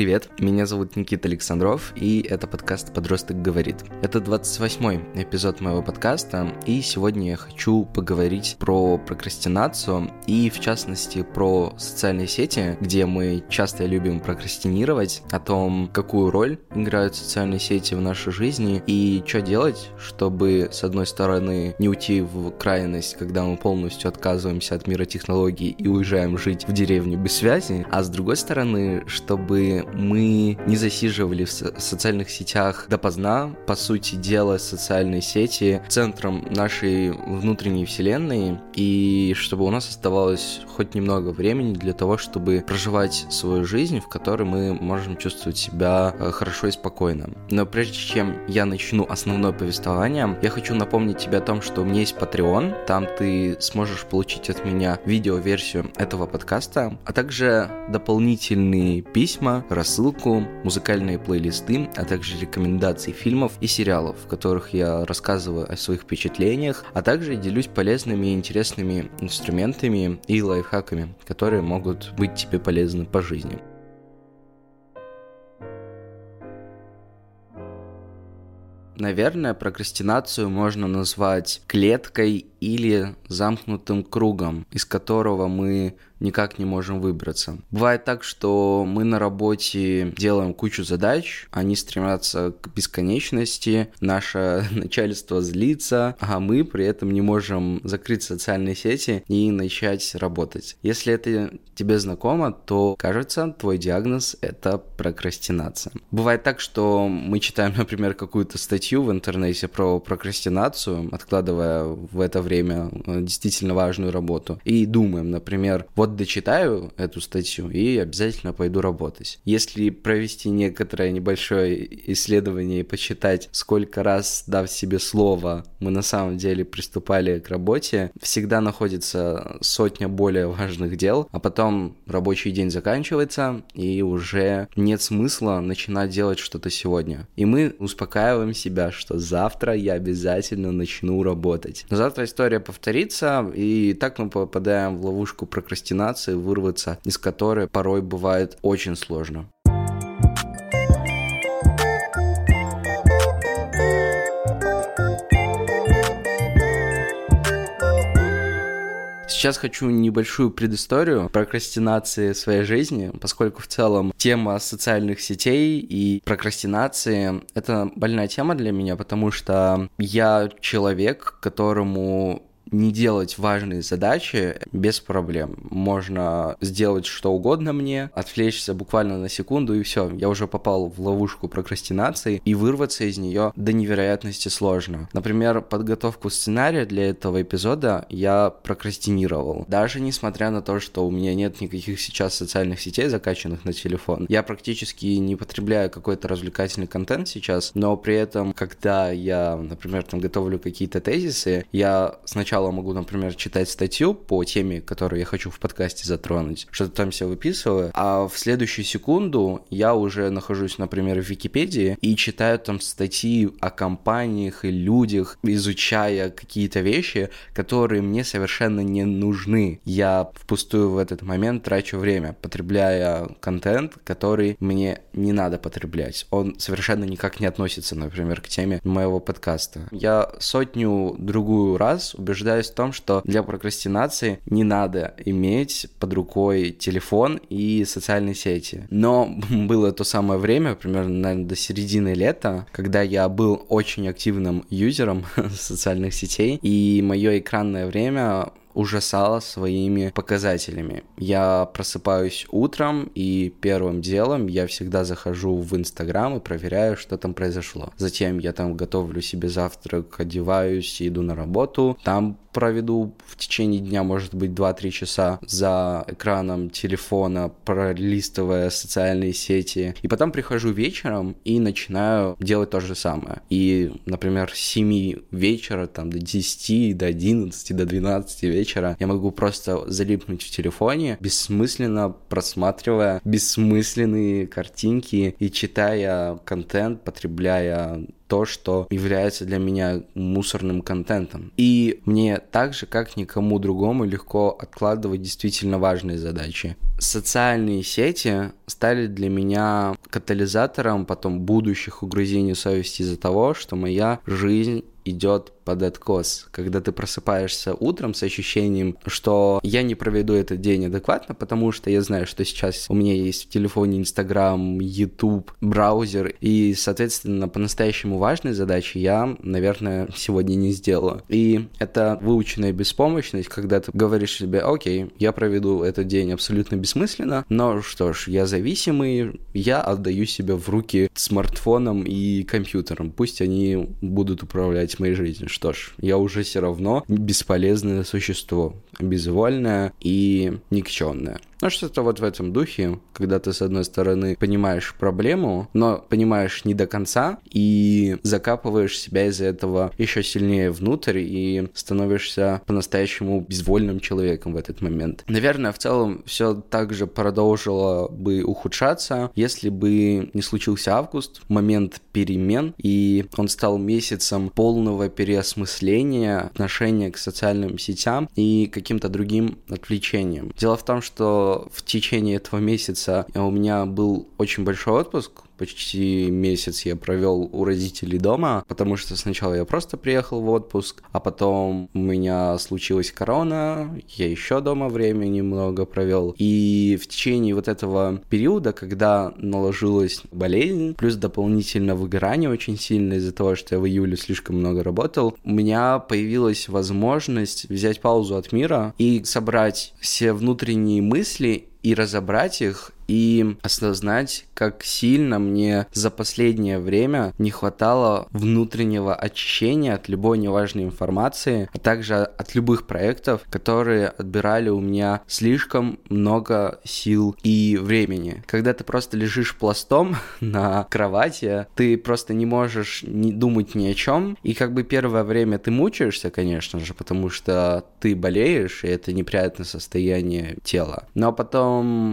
Привет, меня зовут Никита Александров, и это подкаст «Подросток говорит». Это 28-й эпизод моего подкаста, и сегодня я хочу поговорить про прокрастинацию, и в частности про социальные сети, где мы часто любим прокрастинировать, о том, какую роль играют социальные сети в нашей жизни, и что делать, чтобы, с одной стороны, не уйти в крайность, когда мы полностью отказываемся от мира технологий и уезжаем жить в деревню без связи, а с другой стороны, чтобы мы не засиживали в социальных сетях допоздна. По сути дела, социальные сети центром нашей внутренней вселенной, и чтобы у нас оставалось хоть немного времени для того, чтобы проживать свою жизнь, в которой мы можем чувствовать себя э, хорошо и спокойно. Но прежде чем я начну основное повествование, я хочу напомнить тебе о том, что у меня есть Patreon, там ты сможешь получить от меня видео-версию этого подкаста, а также дополнительные письма, рассылку, музыкальные плейлисты, а также рекомендации фильмов и сериалов, в которых я рассказываю о своих впечатлениях, а также делюсь полезными и интересными инструментами и лайфхаками, которые могут быть тебе полезны по жизни. Наверное, прокрастинацию можно назвать клеткой или замкнутым кругом, из которого мы никак не можем выбраться. Бывает так, что мы на работе делаем кучу задач, они стремятся к бесконечности, наше начальство злится, а мы при этом не можем закрыть социальные сети и начать работать. Если это тебе знакомо, то, кажется, твой диагноз — это прокрастинация. Бывает так, что мы читаем, например, какую-то статью в интернете про прокрастинацию, откладывая в это время э, действительно важную работу, и думаем, например, вот вот дочитаю эту статью и обязательно пойду работать. Если провести некоторое небольшое исследование и почитать, сколько раз, дав себе слово, мы на самом деле приступали к работе, всегда находится сотня более важных дел, а потом рабочий день заканчивается, и уже нет смысла начинать делать что-то сегодня. И мы успокаиваем себя, что завтра я обязательно начну работать. Но завтра история повторится, и так мы попадаем в ловушку прокрастинации прокрастинации, вырваться из которой порой бывает очень сложно. Сейчас хочу небольшую предысторию прокрастинации своей жизни, поскольку в целом тема социальных сетей и прокрастинации — это больная тема для меня, потому что я человек, которому не делать важные задачи без проблем. Можно сделать что угодно мне, отвлечься буквально на секунду и все. Я уже попал в ловушку прокрастинации и вырваться из нее до невероятности сложно. Например, подготовку сценария для этого эпизода я прокрастинировал. Даже несмотря на то, что у меня нет никаких сейчас социальных сетей закачанных на телефон, я практически не потребляю какой-то развлекательный контент сейчас, но при этом, когда я, например, там готовлю какие-то тезисы, я сначала сначала могу, например, читать статью по теме, которую я хочу в подкасте затронуть, что-то там все выписываю, а в следующую секунду я уже нахожусь, например, в Википедии и читаю там статьи о компаниях и людях, изучая какие-то вещи, которые мне совершенно не нужны. Я впустую в этот момент трачу время, потребляя контент, который мне не надо потреблять. Он совершенно никак не относится, например, к теме моего подкаста. Я сотню другую раз убеждаю убеждаюсь в том, что для прокрастинации не надо иметь под рукой телефон и социальные сети. Но было то самое время, примерно, наверное, до середины лета, когда я был очень активным юзером социальных сетей, и мое экранное время ужасала своими показателями. Я просыпаюсь утром, и первым делом я всегда захожу в Инстаграм и проверяю, что там произошло. Затем я там готовлю себе завтрак, одеваюсь иду на работу. Там проведу в течение дня, может быть, 2-3 часа за экраном телефона, пролистывая социальные сети. И потом прихожу вечером и начинаю делать то же самое. И, например, с 7 вечера, там, до 10, до 11, до 12 вечера я могу просто залипнуть в телефоне, бессмысленно просматривая бессмысленные картинки и читая контент, потребляя то, что является для меня мусорным контентом. И мне так же, как никому другому, легко откладывать действительно важные задачи. Социальные сети стали для меня катализатором потом будущих угрызений совести из-за того, что моя жизнь идет под откос, когда ты просыпаешься утром с ощущением, что я не проведу этот день адекватно, потому что я знаю, что сейчас у меня есть в телефоне Инстаграм, Ютуб, браузер, и, соответственно, по-настоящему важные задачи я, наверное, сегодня не сделаю. И это выученная беспомощность, когда ты говоришь себе, окей, я проведу этот день абсолютно бессмысленно, но что ж, я зависимый, я отдаю себя в руки смартфоном и компьютером, пусть они будут управлять моей жизнью что ж, я уже все равно бесполезное существо, безвольное и никчемное. Ну, что-то вот в этом духе, когда ты, с одной стороны, понимаешь проблему, но понимаешь не до конца и закапываешь себя из-за этого еще сильнее внутрь и становишься по-настоящему безвольным человеком в этот момент. Наверное, в целом все так же продолжило бы ухудшаться, если бы не случился август, момент перемен, и он стал месяцем полного переосмысления отношения к социальным сетям и каким-то другим отвлечениям. Дело в том, что в течение этого месяца у меня был очень большой отпуск, почти месяц я провел у родителей дома, потому что сначала я просто приехал в отпуск, а потом у меня случилась корона, я еще дома время немного провел. И в течение вот этого периода, когда наложилась болезнь, плюс дополнительно выгорание очень сильно из-за того, что я в июле слишком много работал, у меня появилась возможность взять паузу от мира и собрать все внутренние мысли и разобрать их и осознать, как сильно мне за последнее время не хватало внутреннего очищения от любой неважной информации, а также от любых проектов, которые отбирали у меня слишком много сил и времени. Когда ты просто лежишь пластом на кровати, ты просто не можешь не думать ни о чем, и как бы первое время ты мучаешься, конечно же, потому что ты болеешь, и это неприятное состояние тела. Но потом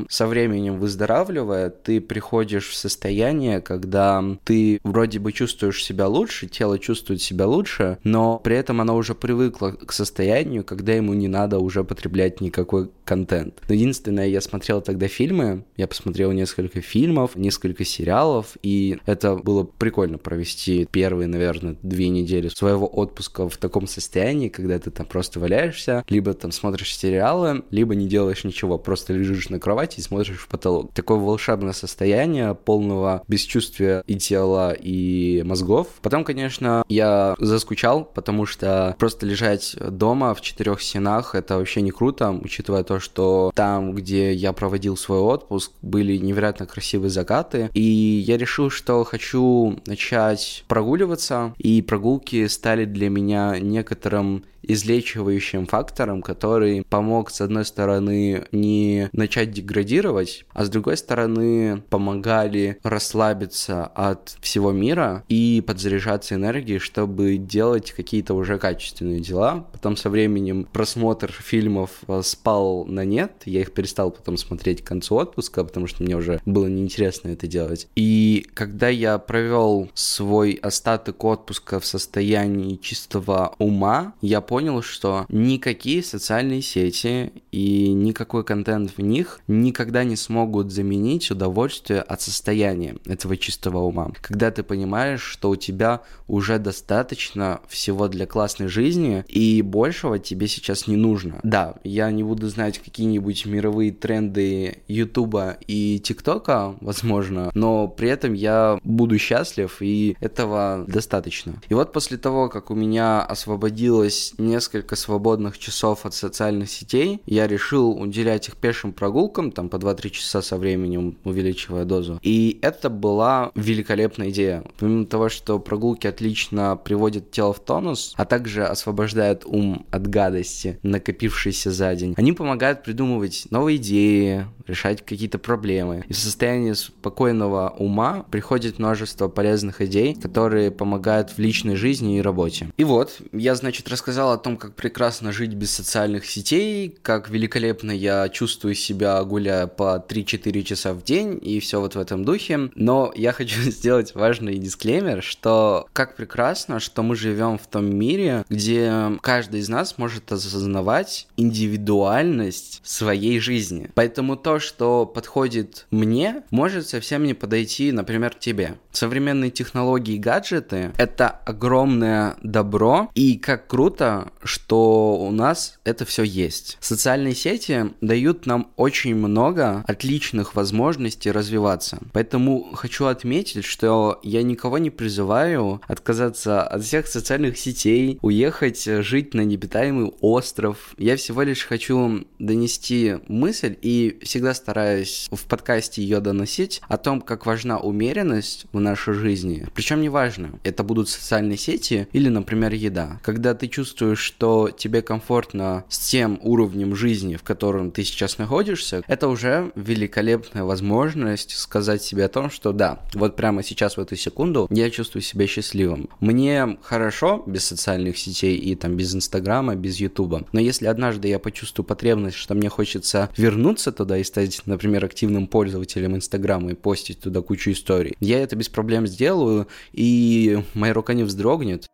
со временем вы выздоравливая, ты приходишь в состояние, когда ты вроде бы чувствуешь себя лучше, тело чувствует себя лучше, но при этом оно уже привыкло к состоянию, когда ему не надо уже потреблять никакой контент. Единственное, я смотрел тогда фильмы, я посмотрел несколько фильмов, несколько сериалов, и это было прикольно провести первые, наверное, две недели своего отпуска в таком состоянии, когда ты там просто валяешься, либо там смотришь сериалы, либо не делаешь ничего, просто лежишь на кровати и смотришь в потолок. Такое волшебное состояние полного бесчувствия и тела, и мозгов. Потом, конечно, я заскучал, потому что просто лежать дома в четырех стенах это вообще не круто, учитывая то, что там, где я проводил свой отпуск, были невероятно красивые закаты, и я решил, что хочу начать прогуливаться, и прогулки стали для меня некоторым излечивающим фактором, который помог, с одной стороны, не начать деградировать, а с другой стороны, помогали расслабиться от всего мира и подзаряжаться энергией, чтобы делать какие-то уже качественные дела. Потом со временем просмотр фильмов э, спал на нет, я их перестал потом смотреть к концу отпуска, потому что мне уже было неинтересно это делать. И когда я провел свой остаток отпуска в состоянии чистого ума, я понял, что никакие социальные сети и никакой контент в них никогда не смогут заменить удовольствие от состояния этого чистого ума. Когда ты понимаешь, что у тебя уже достаточно всего для классной жизни, и большего тебе сейчас не нужно. Да, я не буду знать какие-нибудь мировые тренды Ютуба и ТикТока, возможно, но при этом я буду счастлив, и этого достаточно. И вот после того, как у меня освободилось несколько свободных часов от социальных сетей, я решил уделять их пешим прогулкам, там по 2-3 часа со временем, увеличивая дозу. И это была великолепная идея. Помимо того, что прогулки отлично приводят тело в тонус, а также освобождают ум от гадости, накопившейся за день, они помогают придумывать новые идеи, решать какие-то проблемы. И в состоянии спокойного ума приходит множество полезных идей, которые помогают в личной жизни и работе. И вот, я, значит, рассказал о том, как прекрасно жить без социальных сетей, как великолепно я чувствую себя себя, гуляя по 3-4 часа в день и все вот в этом духе. Но я хочу сделать важный дисклеймер, что как прекрасно, что мы живем в том мире, где каждый из нас может осознавать индивидуальность своей жизни. Поэтому то, что подходит мне, может совсем не подойти, например, тебе. Современные технологии и гаджеты — это огромное добро, и как круто, что у нас это все есть. Социальные сети дают нам очень много отличных возможностей развиваться. Поэтому хочу отметить, что я никого не призываю отказаться от всех социальных сетей, уехать жить на необитаемый остров. Я всего лишь хочу донести мысль и всегда стараюсь в подкасте ее доносить о том, как важна умеренность в нашей жизни. Причем неважно, это будут социальные сети или, например, еда. Когда ты чувствуешь, что тебе комфортно с тем уровнем жизни, в котором ты сейчас находишься, это уже великолепная возможность сказать себе о том, что да, вот прямо сейчас в эту секунду я чувствую себя счастливым. Мне хорошо без социальных сетей и там без Инстаграма, без Ютуба, но если однажды я почувствую потребность, что мне хочется вернуться туда и стать, например, активным пользователем Инстаграма и постить туда кучу историй, я это без проблем сделаю, и моя рука не вздрогнет.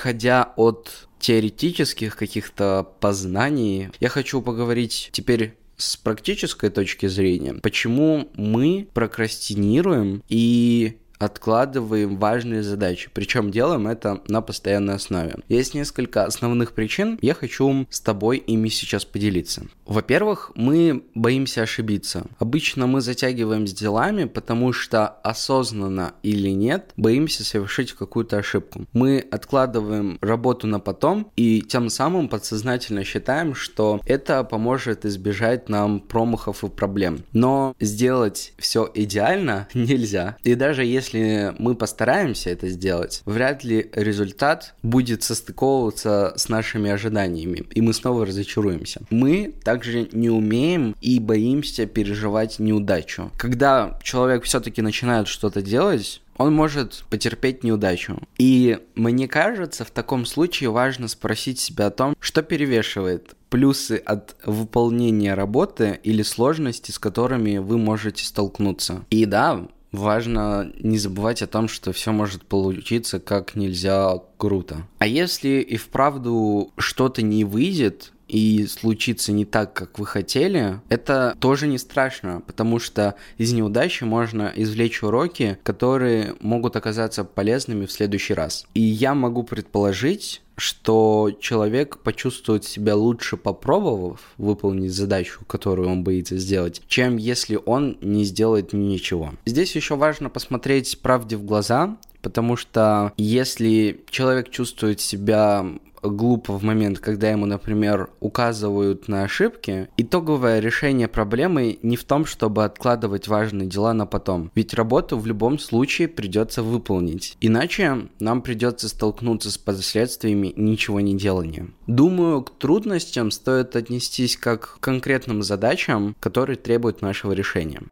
Переходя от теоретических каких-то познаний, я хочу поговорить теперь с практической точки зрения, почему мы прокрастинируем и откладываем важные задачи, причем делаем это на постоянной основе. Есть несколько основных причин, я хочу с тобой ими сейчас поделиться. Во-первых, мы боимся ошибиться. Обычно мы затягиваем с делами, потому что осознанно или нет, боимся совершить какую-то ошибку. Мы откладываем работу на потом и тем самым подсознательно считаем, что это поможет избежать нам промахов и проблем. Но сделать все идеально нельзя. И даже если если мы постараемся это сделать, вряд ли результат будет состыковываться с нашими ожиданиями, и мы снова разочаруемся. Мы также не умеем и боимся переживать неудачу. Когда человек все-таки начинает что-то делать, он может потерпеть неудачу. И мне кажется, в таком случае важно спросить себя о том, что перевешивает плюсы от выполнения работы или сложности, с которыми вы можете столкнуться. И да, важно не забывать о том, что все может получиться как нельзя круто. А если и вправду что-то не выйдет, и случится не так, как вы хотели, это тоже не страшно, потому что из неудачи можно извлечь уроки, которые могут оказаться полезными в следующий раз. И я могу предположить, что человек почувствует себя лучше попробовав выполнить задачу, которую он боится сделать, чем если он не сделает ничего. Здесь еще важно посмотреть правде в глаза, потому что если человек чувствует себя глупо в момент, когда ему, например, указывают на ошибки, итоговое решение проблемы не в том, чтобы откладывать важные дела на потом. Ведь работу в любом случае придется выполнить. Иначе нам придется столкнуться с последствиями ничего не делания. Думаю, к трудностям стоит отнестись как к конкретным задачам, которые требуют нашего решения.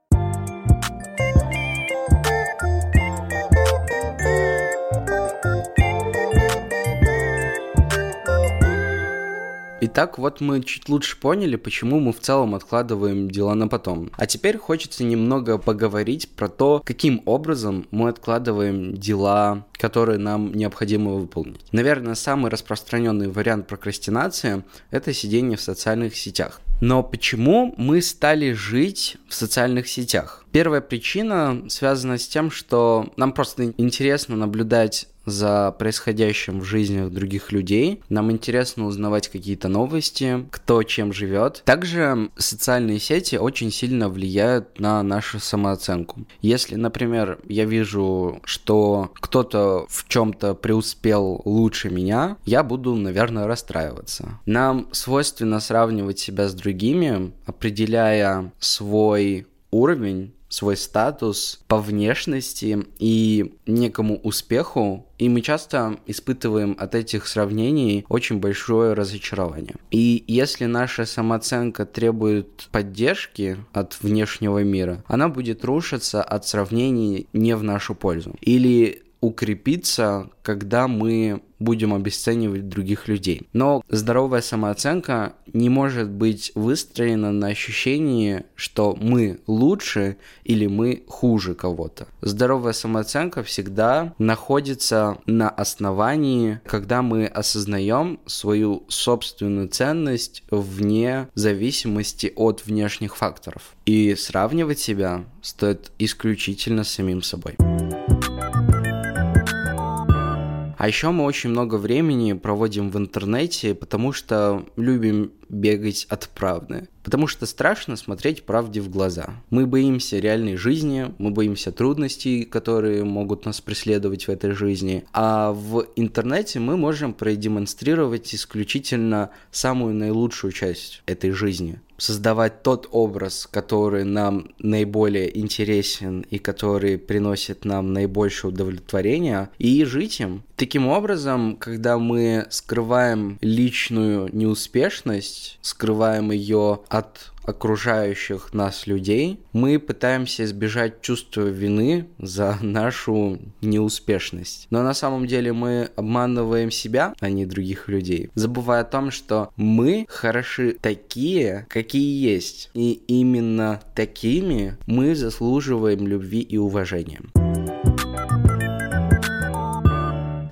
Итак, вот мы чуть лучше поняли, почему мы в целом откладываем дела на потом. А теперь хочется немного поговорить про то, каким образом мы откладываем дела, которые нам необходимо выполнить. Наверное, самый распространенный вариант прокрастинации – это сидение в социальных сетях. Но почему мы стали жить в социальных сетях? Первая причина связана с тем, что нам просто интересно наблюдать за происходящим в жизнях других людей. Нам интересно узнавать какие-то новости, кто чем живет. Также социальные сети очень сильно влияют на нашу самооценку. Если, например, я вижу, что кто-то в чем-то преуспел лучше меня, я буду, наверное, расстраиваться. Нам свойственно сравнивать себя с другими, определяя свой уровень свой статус по внешности и некому успеху, и мы часто испытываем от этих сравнений очень большое разочарование. И если наша самооценка требует поддержки от внешнего мира, она будет рушиться от сравнений не в нашу пользу. Или укрепиться, когда мы будем обесценивать других людей. Но здоровая самооценка не может быть выстроена на ощущении, что мы лучше или мы хуже кого-то. Здоровая самооценка всегда находится на основании, когда мы осознаем свою собственную ценность вне зависимости от внешних факторов. И сравнивать себя стоит исключительно с самим собой. А еще мы очень много времени проводим в интернете, потому что любим бегать от правды. Потому что страшно смотреть правде в глаза. Мы боимся реальной жизни, мы боимся трудностей, которые могут нас преследовать в этой жизни. А в интернете мы можем продемонстрировать исключительно самую наилучшую часть этой жизни создавать тот образ, который нам наиболее интересен и который приносит нам наибольшее удовлетворение, и жить им. Таким образом, когда мы скрываем личную неуспешность, скрываем ее от окружающих нас людей, мы пытаемся избежать чувства вины за нашу неуспешность. Но на самом деле мы обманываем себя, а не других людей, забывая о том, что мы хороши такие, какие есть. И именно такими мы заслуживаем любви и уважения.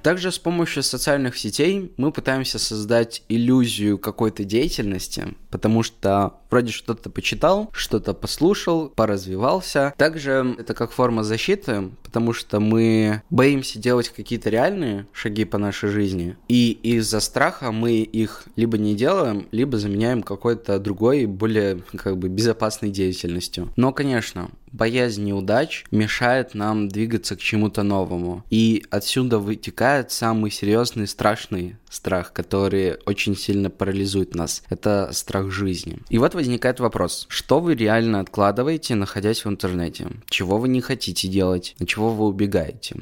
Также с помощью социальных сетей мы пытаемся создать иллюзию какой-то деятельности, потому что вроде что-то почитал, что-то послушал, поразвивался. Также это как форма защиты, потому что мы боимся делать какие-то реальные шаги по нашей жизни, и из-за страха мы их либо не делаем, либо заменяем какой-то другой, более как бы безопасной деятельностью. Но, конечно, боязнь неудач мешает нам двигаться к чему-то новому. И отсюда вытекает самый серьезный страшный страх, который очень сильно парализует нас. Это страх жизни. И вот возникает вопрос, что вы реально откладываете, находясь в интернете? Чего вы не хотите делать? На чего вы убегаете?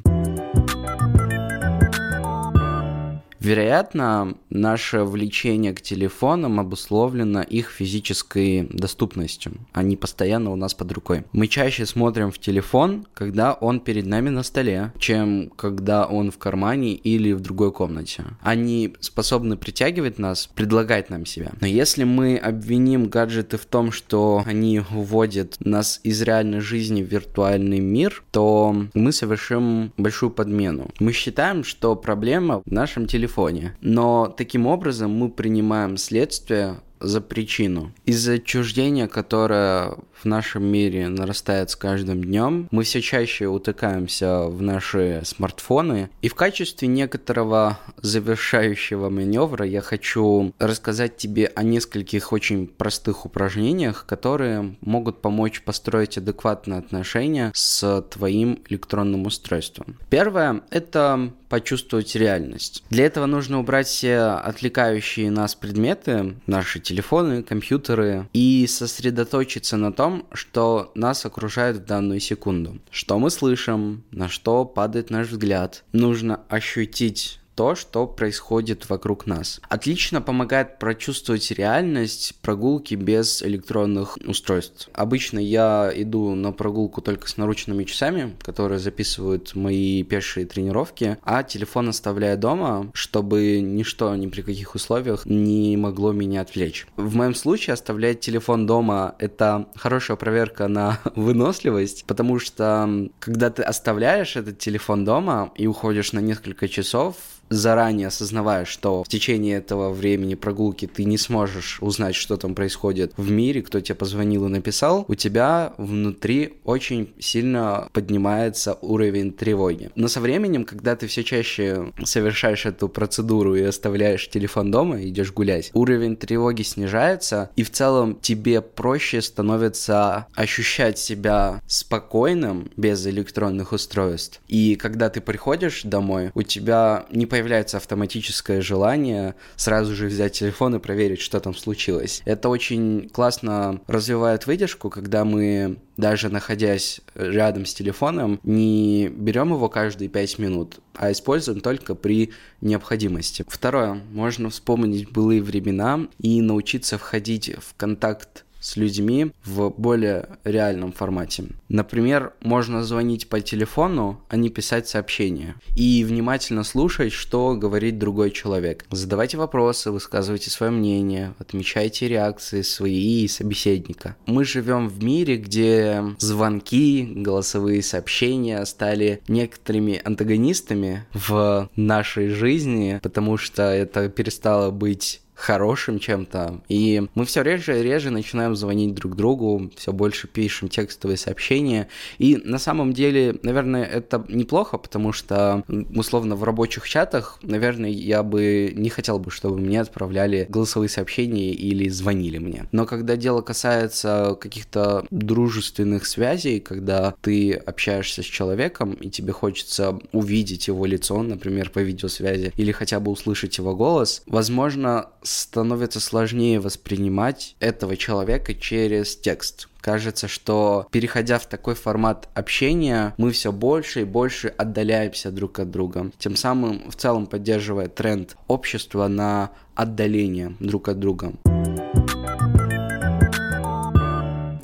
Вероятно, наше влечение к телефонам обусловлено их физической доступностью. Они постоянно у нас под рукой. Мы чаще смотрим в телефон, когда он перед нами на столе, чем когда он в кармане или в другой комнате. Они способны притягивать нас, предлагать нам себя. Но если мы обвиним гаджеты в том, что они уводят нас из реальной жизни в виртуальный мир, то мы совершим большую подмену. Мы считаем, что проблема в нашем телефоне телефоне. Но таким образом мы принимаем следствие за причину. Из-за отчуждения, которое в нашем мире нарастает с каждым днем, мы все чаще утыкаемся в наши смартфоны. И в качестве некоторого завершающего маневра я хочу рассказать тебе о нескольких очень простых упражнениях, которые могут помочь построить адекватные отношения с твоим электронным устройством. Первое — это почувствовать реальность. Для этого нужно убрать все отвлекающие нас предметы, наши телефоны, компьютеры, и сосредоточиться на том, что нас окружает в данную секунду. Что мы слышим, на что падает наш взгляд. Нужно ощутить то, что происходит вокруг нас. Отлично помогает прочувствовать реальность прогулки без электронных устройств. Обычно я иду на прогулку только с наручными часами, которые записывают мои пешие тренировки, а телефон оставляю дома, чтобы ничто ни при каких условиях не могло меня отвлечь. В моем случае оставлять телефон дома — это хорошая проверка на выносливость, потому что когда ты оставляешь этот телефон дома и уходишь на несколько часов, заранее осознавая, что в течение этого времени прогулки ты не сможешь узнать, что там происходит в мире, кто тебе позвонил и написал, у тебя внутри очень сильно поднимается уровень тревоги. Но со временем, когда ты все чаще совершаешь эту процедуру и оставляешь телефон дома, идешь гулять, уровень тревоги снижается, и в целом тебе проще становится ощущать себя спокойным без электронных устройств. И когда ты приходишь домой, у тебя не появляется появляется автоматическое желание сразу же взять телефон и проверить, что там случилось. Это очень классно развивает выдержку, когда мы даже находясь рядом с телефоном, не берем его каждые 5 минут, а используем только при необходимости. Второе, можно вспомнить былые времена и научиться входить в контакт с людьми в более реальном формате. Например, можно звонить по телефону, а не писать сообщения. И внимательно слушать, что говорит другой человек. Задавайте вопросы, высказывайте свое мнение, отмечайте реакции свои и собеседника. Мы живем в мире, где звонки, голосовые сообщения стали некоторыми антагонистами в нашей жизни, потому что это перестало быть хорошим чем-то. И мы все реже и реже начинаем звонить друг другу, все больше пишем текстовые сообщения. И на самом деле, наверное, это неплохо, потому что, условно, в рабочих чатах, наверное, я бы не хотел бы, чтобы мне отправляли голосовые сообщения или звонили мне. Но когда дело касается каких-то дружественных связей, когда ты общаешься с человеком, и тебе хочется увидеть его лицо, например, по видеосвязи, или хотя бы услышать его голос, возможно, становится сложнее воспринимать этого человека через текст. Кажется, что переходя в такой формат общения, мы все больше и больше отдаляемся друг от друга. Тем самым в целом поддерживая тренд общества на отдаление друг от друга.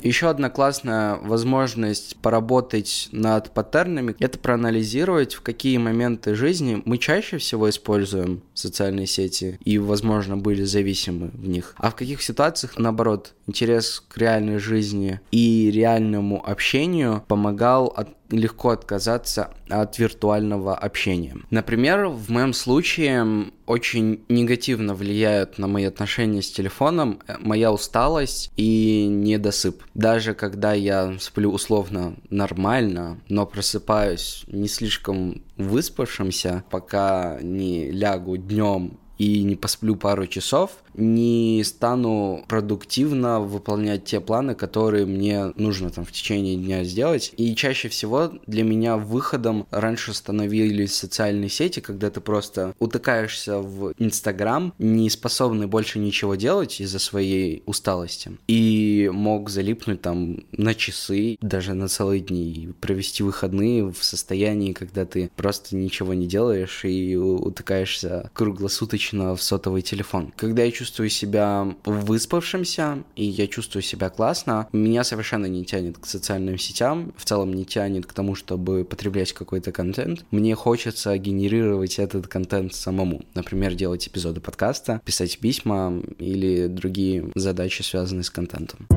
Еще одна классная возможность поработать над паттернами – это проанализировать, в какие моменты жизни мы чаще всего используем социальные сети и, возможно, были зависимы в них, а в каких ситуациях, наоборот, интерес к реальной жизни и реальному общению помогал от легко отказаться от виртуального общения. Например, в моем случае очень негативно влияют на мои отношения с телефоном э, моя усталость и недосып. Даже когда я сплю условно нормально, но просыпаюсь не слишком выспавшимся, пока не лягу днем и не посплю пару часов, не стану продуктивно выполнять те планы, которые мне нужно там в течение дня сделать. И чаще всего для меня выходом раньше становились социальные сети, когда ты просто утыкаешься в Инстаграм, не способный больше ничего делать из-за своей усталости. И мог залипнуть там на часы, даже на целые дни, провести выходные в состоянии, когда ты просто ничего не делаешь и утыкаешься круглосуточно в сотовый телефон. Когда я чувствую себя выспавшимся, и я чувствую себя классно. Меня совершенно не тянет к социальным сетям, в целом не тянет к тому, чтобы потреблять какой-то контент. Мне хочется генерировать этот контент самому. Например, делать эпизоды подкаста, писать письма или другие задачи, связанные с контентом.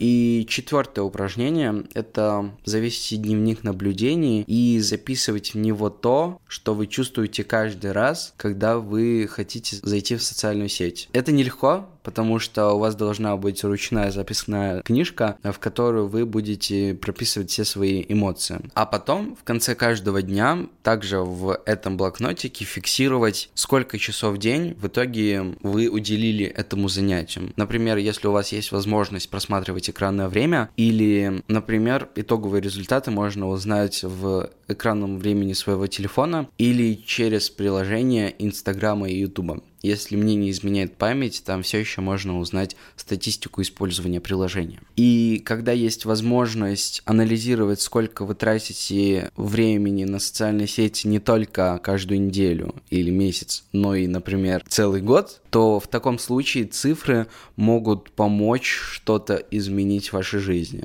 И четвертое упражнение — это завести дневник наблюдений и записывать в него то, что вы чувствуете каждый раз, когда вы хотите зайти в социальную сеть. Это нелегко, потому что у вас должна быть ручная записная книжка, в которую вы будете прописывать все свои эмоции. А потом в конце каждого дня также в этом блокнотике фиксировать, сколько часов в день в итоге вы уделили этому занятию. Например, если у вас есть возможность просматривать экранное время или, например, итоговые результаты можно узнать в экранном времени своего телефона или через приложение Инстаграма и Ютуба. Если мне не изменяет память, там все еще можно узнать статистику использования приложения. И когда есть возможность анализировать, сколько вы тратите времени на социальные сети не только каждую неделю или месяц, но и, например, целый год, то в таком случае цифры могут помочь что-то изменить в вашей жизни.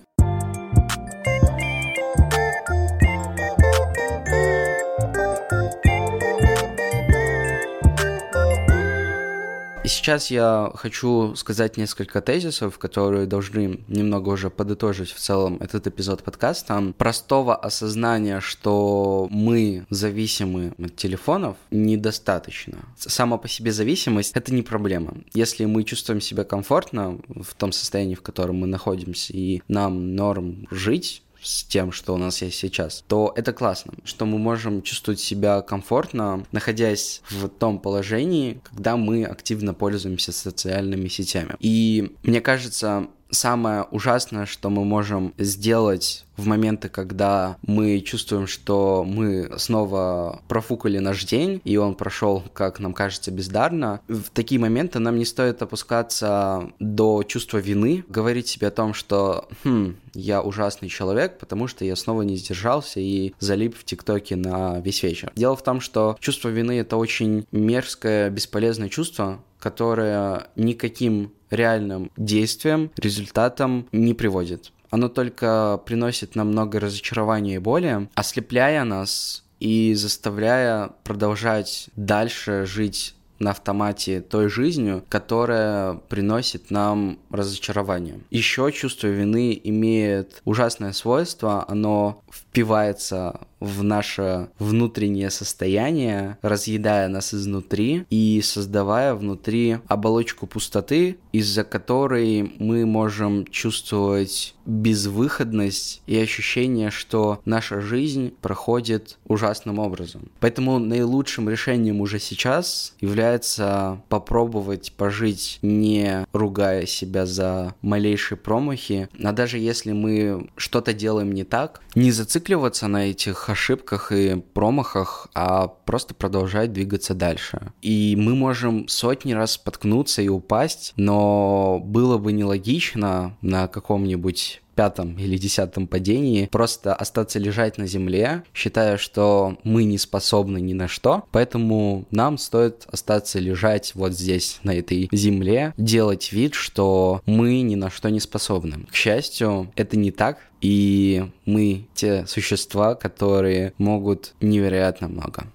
Сейчас я хочу сказать несколько тезисов, которые должны немного уже подытожить в целом этот эпизод подкаста. Простого осознания, что мы зависимы от телефонов, недостаточно. Сама по себе зависимость — это не проблема. Если мы чувствуем себя комфортно в том состоянии, в котором мы находимся, и нам норм жить, с тем, что у нас есть сейчас, то это классно, что мы можем чувствовать себя комфортно, находясь в том положении, когда мы активно пользуемся социальными сетями. И мне кажется, самое ужасное, что мы можем сделать в моменты, когда мы чувствуем, что мы снова профукали наш день, и он прошел, как нам кажется, бездарно, в такие моменты нам не стоит опускаться до чувства вины, говорить себе о том, что хм, я ужасный человек, потому что я снова не сдержался и залип в ТикТоке на весь вечер. Дело в том, что чувство вины — это очень мерзкое, бесполезное чувство, которое никаким реальным действием, результатом не приводит. Оно только приносит нам много разочарования и боли, ослепляя нас и заставляя продолжать дальше жить на автомате той жизнью, которая приносит нам разочарование. Еще чувство вины имеет ужасное свойство, оно впивается в наше внутреннее состояние, разъедая нас изнутри и создавая внутри оболочку пустоты, из-за которой мы можем чувствовать безвыходность и ощущение, что наша жизнь проходит ужасным образом. Поэтому наилучшим решением уже сейчас является попробовать пожить, не ругая себя за малейшие промахи, а даже если мы что-то делаем не так, не зацикливаться на этих ошибках и промахах, а просто продолжать двигаться дальше. И мы можем сотни раз споткнуться и упасть, но было бы нелогично на каком-нибудь пятом или десятом падении просто остаться лежать на земле, считая, что мы не способны ни на что, поэтому нам стоит остаться лежать вот здесь, на этой земле, делать вид, что мы ни на что не способны. К счастью, это не так, и мы те существа, которые могут невероятно много.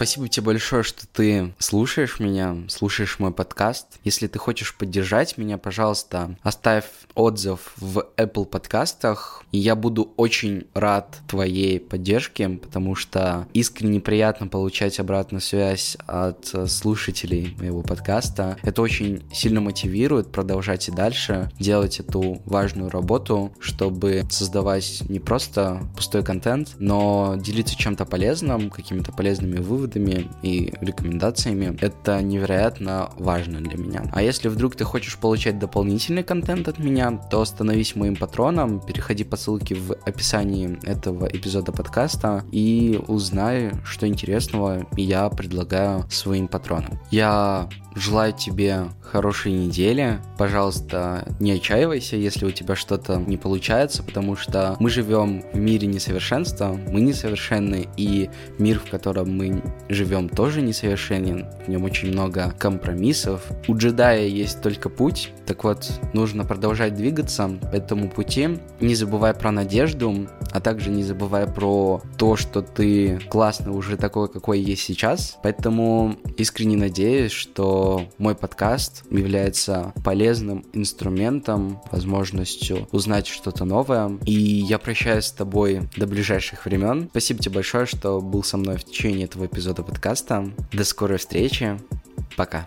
Спасибо тебе большое, что ты слушаешь меня, слушаешь мой подкаст. Если ты хочешь поддержать меня, пожалуйста, оставь отзыв в Apple подкастах. И я буду очень рад твоей поддержке, потому что искренне приятно получать обратную связь от слушателей моего подкаста. Это очень сильно мотивирует продолжать и дальше делать эту важную работу, чтобы создавать не просто пустой контент, но делиться чем-то полезным, какими-то полезными выводами, выводами и рекомендациями. Это невероятно важно для меня. А если вдруг ты хочешь получать дополнительный контент от меня, то становись моим патроном, переходи по ссылке в описании этого эпизода подкаста и узнай, что интересного я предлагаю своим патронам. Я Желаю тебе хорошей недели. Пожалуйста, не отчаивайся, если у тебя что-то не получается, потому что мы живем в мире несовершенства, мы несовершенны, и мир, в котором мы живем, тоже несовершенен. В нем очень много компромиссов. У джедая есть только путь, так вот, нужно продолжать двигаться по этому пути, не забывай про надежду, а также не забывай про то, что ты классный уже такой, какой есть сейчас. Поэтому искренне надеюсь, что мой подкаст является полезным инструментом, возможностью узнать что-то новое. И я прощаюсь с тобой до ближайших времен. Спасибо тебе большое, что был со мной в течение этого эпизода подкаста. До скорой встречи. Пока.